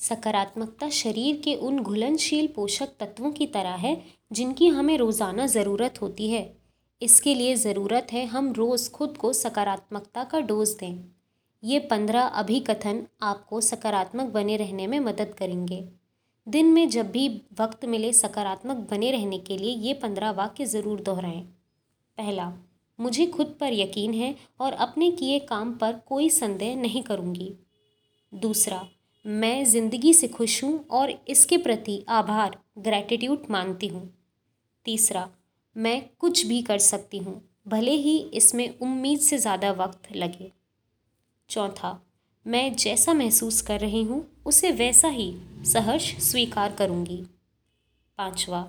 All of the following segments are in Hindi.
सकारात्मकता शरीर के उन घुलनशील पोषक तत्वों की तरह है, जिनकी हमें रोज़ाना ज़रूरत होती है। इसके लिए ज़रूरत है हम रोज़ खुद को सकारात्मकता का डोज़ दें। ये पंद्रह अभिकथन आपको सकारात्मक बने रहने में मदद करेंगे। दिन में जब भी वक्त मिले सकारात्मक बने रहने के लिए ये पंद्रह वाक्य ज़रूर दोहराएँ। पहला, मुझे खुद पर यकीन है और अपने किए काम पर कोई संदेह नहीं करूँगी। दूसरा मैं ज़िंदगी से खुश हूँ और इसके प्रति आभार ग्रैटिट्यूड मानती हूँ। तीसरा, मैं कुछ भी कर सकती हूँ, भले ही इसमें उम्मीद से ज़्यादा वक्त लगे। चौथा, मैं जैसा महसूस कर रही हूँ, उसे वैसा ही सहर्ष स्वीकार करूँगी। पांचवा,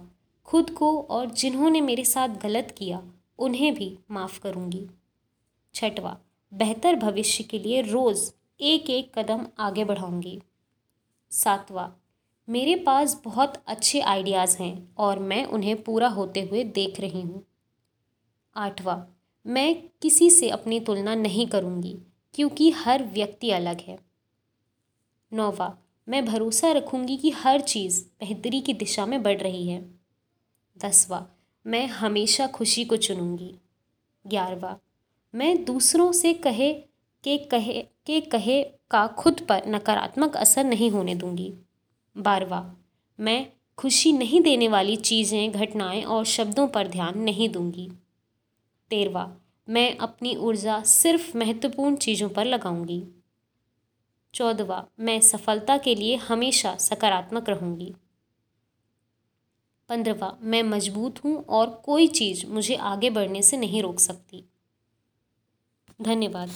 खुद को और जिन्होंने मेरे साथ गलत किया, उन्हें भी माफ़ करूँगी। छठवा, बेहतर भविष्य के लिए रोज़ एक एक कदम आगे बढ़ाऊँगी। सातवां। मेरे पास बहुत अच्छे आइडियाज़ हैं और मैं उन्हें पूरा होते हुए देख रही हूँ। आठवां। मैं किसी से अपनी तुलना नहीं करूँगी, क्योंकि हर व्यक्ति अलग है। नौवा। मैं भरोसा रखूँगी कि हर चीज़ बेहतरी की दिशा में बढ़ रही है। दसवा। मैं हमेशा खुशी को चुनूँगी। ग्यारहवा। मैं दूसरों से कहे के कहे के कहे का खुद पर नकारात्मक असर नहीं होने दूँगी। बारवा, मैं खुशी नहीं देने वाली चीज़ें, घटनाएँ और शब्दों पर ध्यान नहीं दूँगी। तेरवा, मैं अपनी ऊर्जा सिर्फ़ महत्वपूर्ण चीज़ों पर लगाऊँगी। चौदवा, मैं सफलता के लिए हमेशा सकारात्मक रहूँगी। पंद्रवा, मैं मज़बूत हूँ और कोई चीज़ मुझे आगे बढ़ने से नहीं रोक सकती। धन्यवाद।